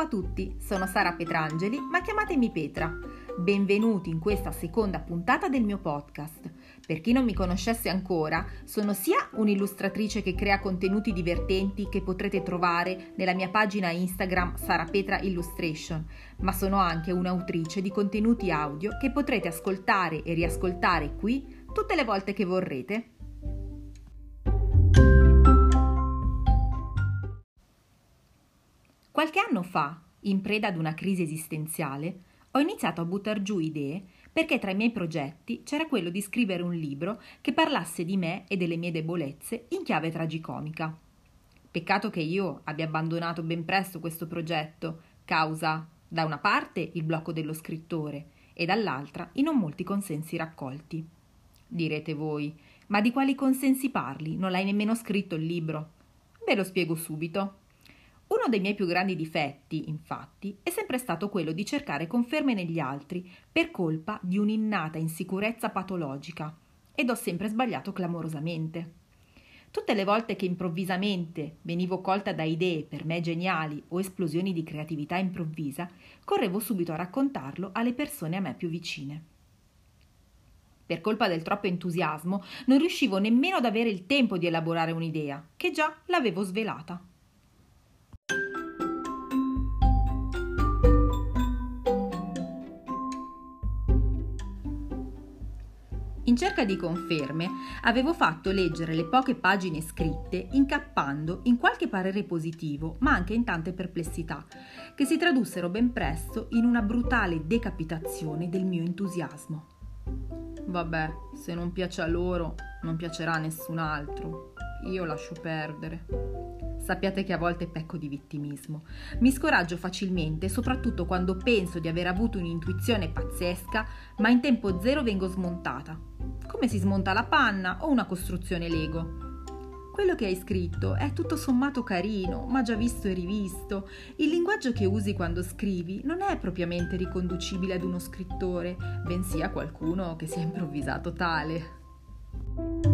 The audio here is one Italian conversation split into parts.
a tutti, sono Sara Petrangeli, ma chiamatemi Petra. Benvenuti in questa seconda puntata del mio podcast. Per chi non mi conoscesse ancora, sono sia un'illustratrice che crea contenuti divertenti che potrete trovare nella mia pagina Instagram Sara Petra Illustration, ma sono anche un'autrice di contenuti audio che potrete ascoltare e riascoltare qui tutte le volte che vorrete. Qualche anno fa, in preda ad una crisi esistenziale, ho iniziato a buttar giù idee perché tra i miei progetti c'era quello di scrivere un libro che parlasse di me e delle mie debolezze in chiave tragicomica. Peccato che io abbia abbandonato ben presto questo progetto, causa da una parte il blocco dello scrittore e dall'altra i non molti consensi raccolti. Direte voi, ma di quali consensi parli? Non l'hai nemmeno scritto il libro. Ve lo spiego subito. Uno dei miei più grandi difetti, infatti, è sempre stato quello di cercare conferme negli altri per colpa di un'innata insicurezza patologica ed ho sempre sbagliato clamorosamente. Tutte le volte che improvvisamente venivo colta da idee per me geniali o esplosioni di creatività improvvisa, correvo subito a raccontarlo alle persone a me più vicine. Per colpa del troppo entusiasmo non riuscivo nemmeno ad avere il tempo di elaborare un'idea, che già l'avevo svelata. In cerca di conferme, avevo fatto leggere le poche pagine scritte incappando in qualche parere positivo, ma anche in tante perplessità, che si tradussero ben presto in una brutale decapitazione del mio entusiasmo. Vabbè, se non piace a loro, non piacerà a nessun altro. Io lascio perdere. Sappiate che a volte pecco di vittimismo. Mi scoraggio facilmente, soprattutto quando penso di aver avuto un'intuizione pazzesca, ma in tempo zero vengo smontata. Come si smonta la panna o una costruzione Lego. Quello che hai scritto è tutto sommato carino, ma già visto e rivisto. Il linguaggio che usi quando scrivi non è propriamente riconducibile ad uno scrittore, bensì a qualcuno che si è improvvisato tale.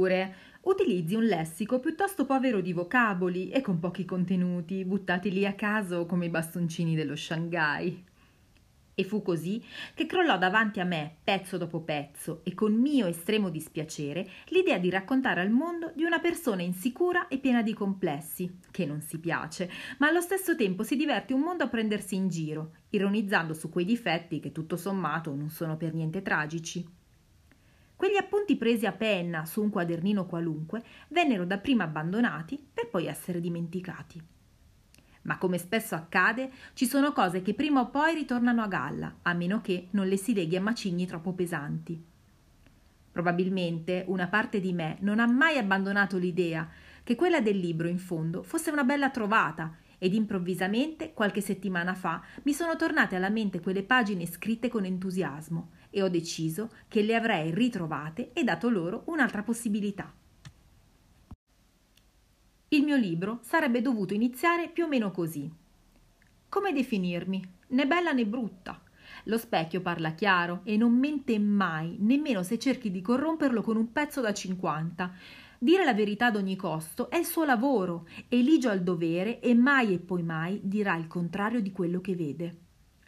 Oppure utilizzi un lessico piuttosto povero di vocaboli e con pochi contenuti, buttati lì a caso come i bastoncini dello Shanghai. E fu così che crollò davanti a me, pezzo dopo pezzo, e con mio estremo dispiacere, l'idea di raccontare al mondo di una persona insicura e piena di complessi, che non si piace, ma allo stesso tempo si diverte un mondo a prendersi in giro, ironizzando su quei difetti che tutto sommato non sono per niente tragici. Quegli appunti presi a penna su un quadernino qualunque vennero dapprima abbandonati per poi essere dimenticati. Ma come spesso accade, ci sono cose che prima o poi ritornano a galla, a meno che non le si leghi a macigni troppo pesanti. Probabilmente una parte di me non ha mai abbandonato l'idea che quella del libro, in fondo, fosse una bella trovata ed improvvisamente, qualche settimana fa, mi sono tornate alla mente quelle pagine scritte con entusiasmo e ho deciso che le avrei ritrovate e dato loro un'altra possibilità. Il mio libro sarebbe dovuto iniziare più o meno così. Come definirmi? Né bella né brutta. Lo specchio parla chiaro e non mente mai, nemmeno se cerchi di corromperlo con un pezzo da 50. Dire la verità ad ogni costo è il suo lavoro, eligio al dovere e mai e poi mai dirà il contrario di quello che vede.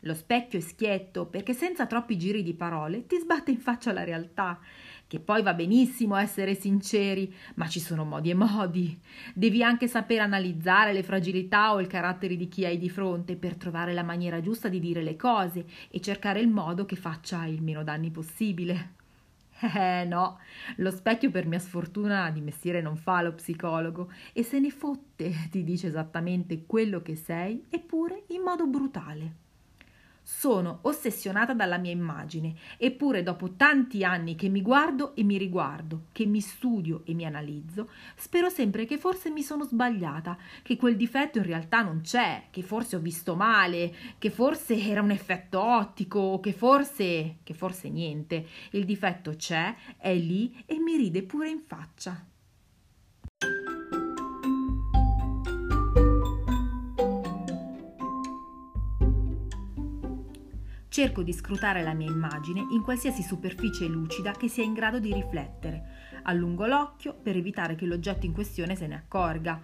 Lo specchio è schietto perché senza troppi giri di parole ti sbatte in faccia la realtà, che poi va benissimo essere sinceri, ma ci sono modi e modi. Devi anche sapere analizzare le fragilità o il carattere di chi hai di fronte per trovare la maniera giusta di dire le cose e cercare il modo che faccia il meno danni possibile. Eh no, lo specchio per mia sfortuna di mestiere non fa lo psicologo e se ne fotte, ti dice esattamente quello che sei, eppure in modo brutale. Sono ossessionata dalla mia immagine, eppure dopo tanti anni che mi guardo e mi riguardo, che mi studio e mi analizzo, spero sempre che forse mi sono sbagliata, che quel difetto in realtà non c'è, che forse ho visto male, che forse era un effetto ottico, che forse, che forse niente. Il difetto c'è, è lì e mi ride pure in faccia. Cerco di scrutare la mia immagine in qualsiasi superficie lucida che sia in grado di riflettere. Allungo l'occhio per evitare che l'oggetto in questione se ne accorga.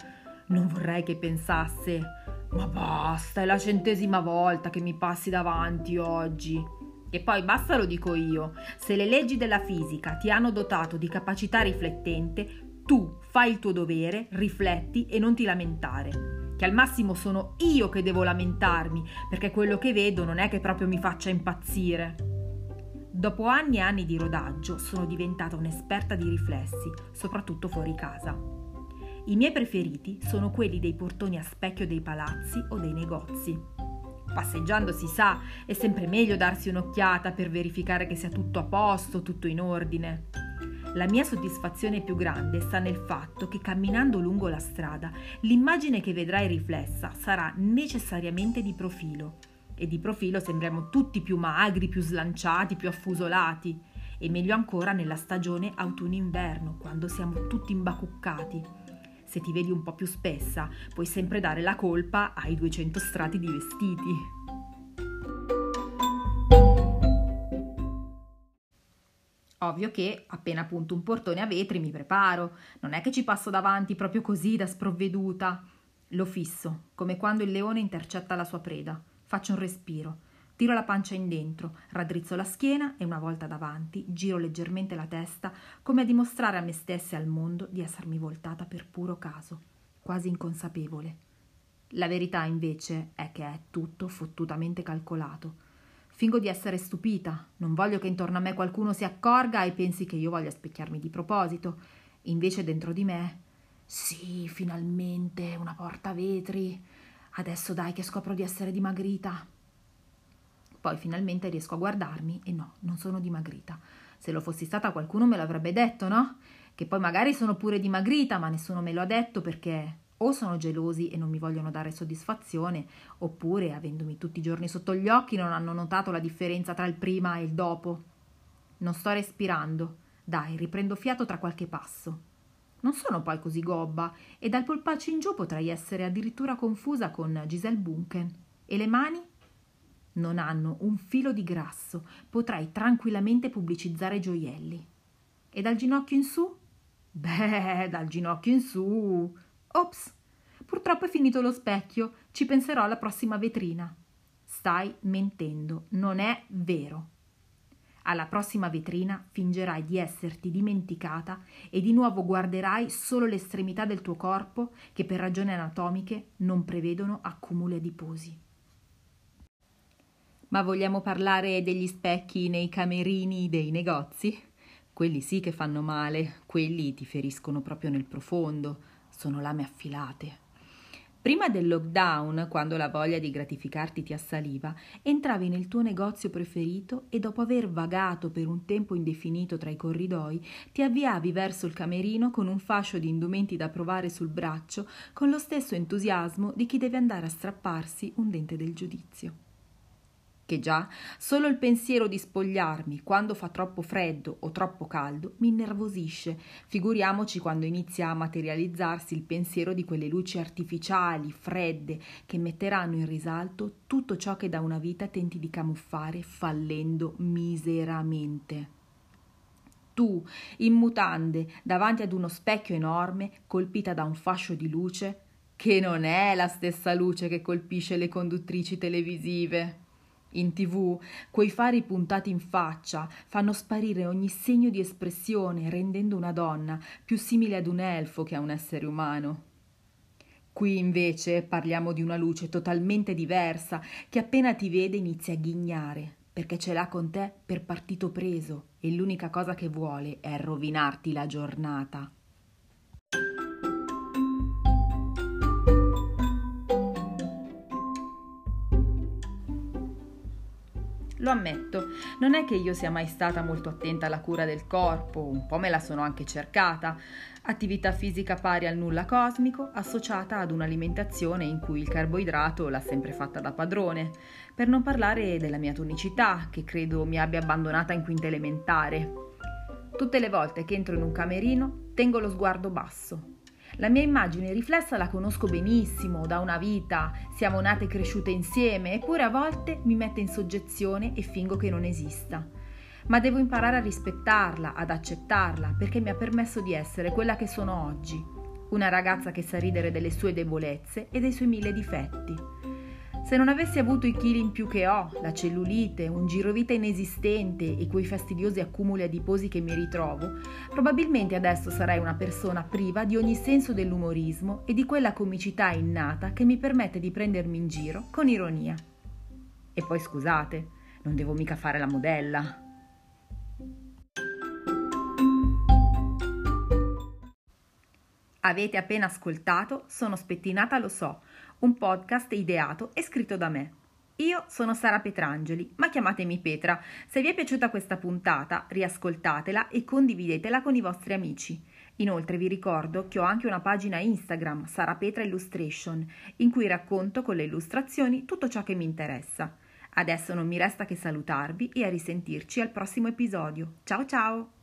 Non vorrei che pensasse: Ma basta, è la centesima volta che mi passi davanti oggi. E poi basta lo dico io. Se le leggi della fisica ti hanno dotato di capacità riflettente, tu fai il tuo dovere, rifletti e non ti lamentare che al massimo sono io che devo lamentarmi, perché quello che vedo non è che proprio mi faccia impazzire. Dopo anni e anni di rodaggio sono diventata un'esperta di riflessi, soprattutto fuori casa. I miei preferiti sono quelli dei portoni a specchio dei palazzi o dei negozi. Passeggiando si sa, è sempre meglio darsi un'occhiata per verificare che sia tutto a posto, tutto in ordine. La mia soddisfazione più grande sta nel fatto che camminando lungo la strada l'immagine che vedrai riflessa sarà necessariamente di profilo. E di profilo sembriamo tutti più magri, più slanciati, più affusolati. E meglio ancora nella stagione autunno-inverno, quando siamo tutti imbacuccati. Se ti vedi un po' più spessa, puoi sempre dare la colpa ai 200 strati di vestiti. Ovvio che appena appunto un portone a vetri mi preparo, non è che ci passo davanti proprio così da sprovveduta. Lo fisso, come quando il leone intercetta la sua preda. Faccio un respiro, tiro la pancia in dentro, raddrizzo la schiena e una volta davanti giro leggermente la testa come a dimostrare a me stessa e al mondo di essermi voltata per puro caso, quasi inconsapevole. La verità invece è che è tutto fottutamente calcolato Fingo di essere stupita, non voglio che intorno a me qualcuno si accorga e pensi che io voglia specchiarmi di proposito. Invece dentro di me, sì, finalmente una porta vetri. Adesso dai che scopro di essere dimagrita. Poi finalmente riesco a guardarmi e no, non sono dimagrita. Se lo fossi stata qualcuno me l'avrebbe detto, no? Che poi magari sono pure dimagrita, ma nessuno me lo ha detto perché o sono gelosi e non mi vogliono dare soddisfazione, oppure, avendomi tutti i giorni sotto gli occhi, non hanno notato la differenza tra il prima e il dopo. Non sto respirando. Dai, riprendo fiato tra qualche passo. Non sono poi così gobba e dal polpaccio in giù potrei essere addirittura confusa con Giselle Bunken. E le mani? Non hanno un filo di grasso, potrei tranquillamente pubblicizzare gioielli. E dal ginocchio in su? Beh, dal ginocchio in su Ops, purtroppo è finito lo specchio, ci penserò alla prossima vetrina. Stai mentendo, non è vero. Alla prossima vetrina fingerai di esserti dimenticata e di nuovo guarderai solo l'estremità del tuo corpo che per ragioni anatomiche non prevedono accumulo adiposi. Ma vogliamo parlare degli specchi nei camerini dei negozi? Quelli sì che fanno male, quelli ti feriscono proprio nel profondo, sono lame affilate. Prima del lockdown, quando la voglia di gratificarti ti assaliva, entravi nel tuo negozio preferito e dopo aver vagato per un tempo indefinito tra i corridoi, ti avviavi verso il camerino con un fascio di indumenti da provare sul braccio, con lo stesso entusiasmo di chi deve andare a strapparsi un dente del giudizio che già solo il pensiero di spogliarmi quando fa troppo freddo o troppo caldo mi innervosisce, figuriamoci quando inizia a materializzarsi il pensiero di quelle luci artificiali, fredde, che metteranno in risalto tutto ciò che da una vita tenti di camuffare fallendo miseramente tu, in mutande, davanti ad uno specchio enorme, colpita da un fascio di luce, che non è la stessa luce che colpisce le conduttrici televisive. In tv quei fari puntati in faccia fanno sparire ogni segno di espressione, rendendo una donna più simile ad un elfo che a un essere umano. Qui invece parliamo di una luce totalmente diversa che appena ti vede inizia a ghignare, perché ce l'ha con te per partito preso e l'unica cosa che vuole è rovinarti la giornata. Lo ammetto, non è che io sia mai stata molto attenta alla cura del corpo, un po' me la sono anche cercata. Attività fisica pari al nulla cosmico, associata ad un'alimentazione in cui il carboidrato l'ha sempre fatta da padrone. Per non parlare della mia tonicità, che credo mi abbia abbandonata in quinta elementare. Tutte le volte che entro in un camerino tengo lo sguardo basso. La mia immagine riflessa la conosco benissimo, da una vita, siamo nate e cresciute insieme, eppure a volte mi mette in soggezione e fingo che non esista. Ma devo imparare a rispettarla, ad accettarla, perché mi ha permesso di essere quella che sono oggi, una ragazza che sa ridere delle sue debolezze e dei suoi mille difetti. Se non avessi avuto i chili in più che ho, la cellulite, un girovita inesistente e quei fastidiosi accumuli adiposi che mi ritrovo, probabilmente adesso sarei una persona priva di ogni senso dell'umorismo e di quella comicità innata che mi permette di prendermi in giro con ironia. E poi scusate, non devo mica fare la modella. Avete appena ascoltato Sono spettinata, lo so un podcast ideato e scritto da me. Io sono Sara Petrangeli, ma chiamatemi Petra. Se vi è piaciuta questa puntata, riascoltatela e condividetela con i vostri amici. Inoltre vi ricordo che ho anche una pagina Instagram, Sara Petra Illustration, in cui racconto con le illustrazioni tutto ciò che mi interessa. Adesso non mi resta che salutarvi e a risentirci al prossimo episodio. Ciao ciao!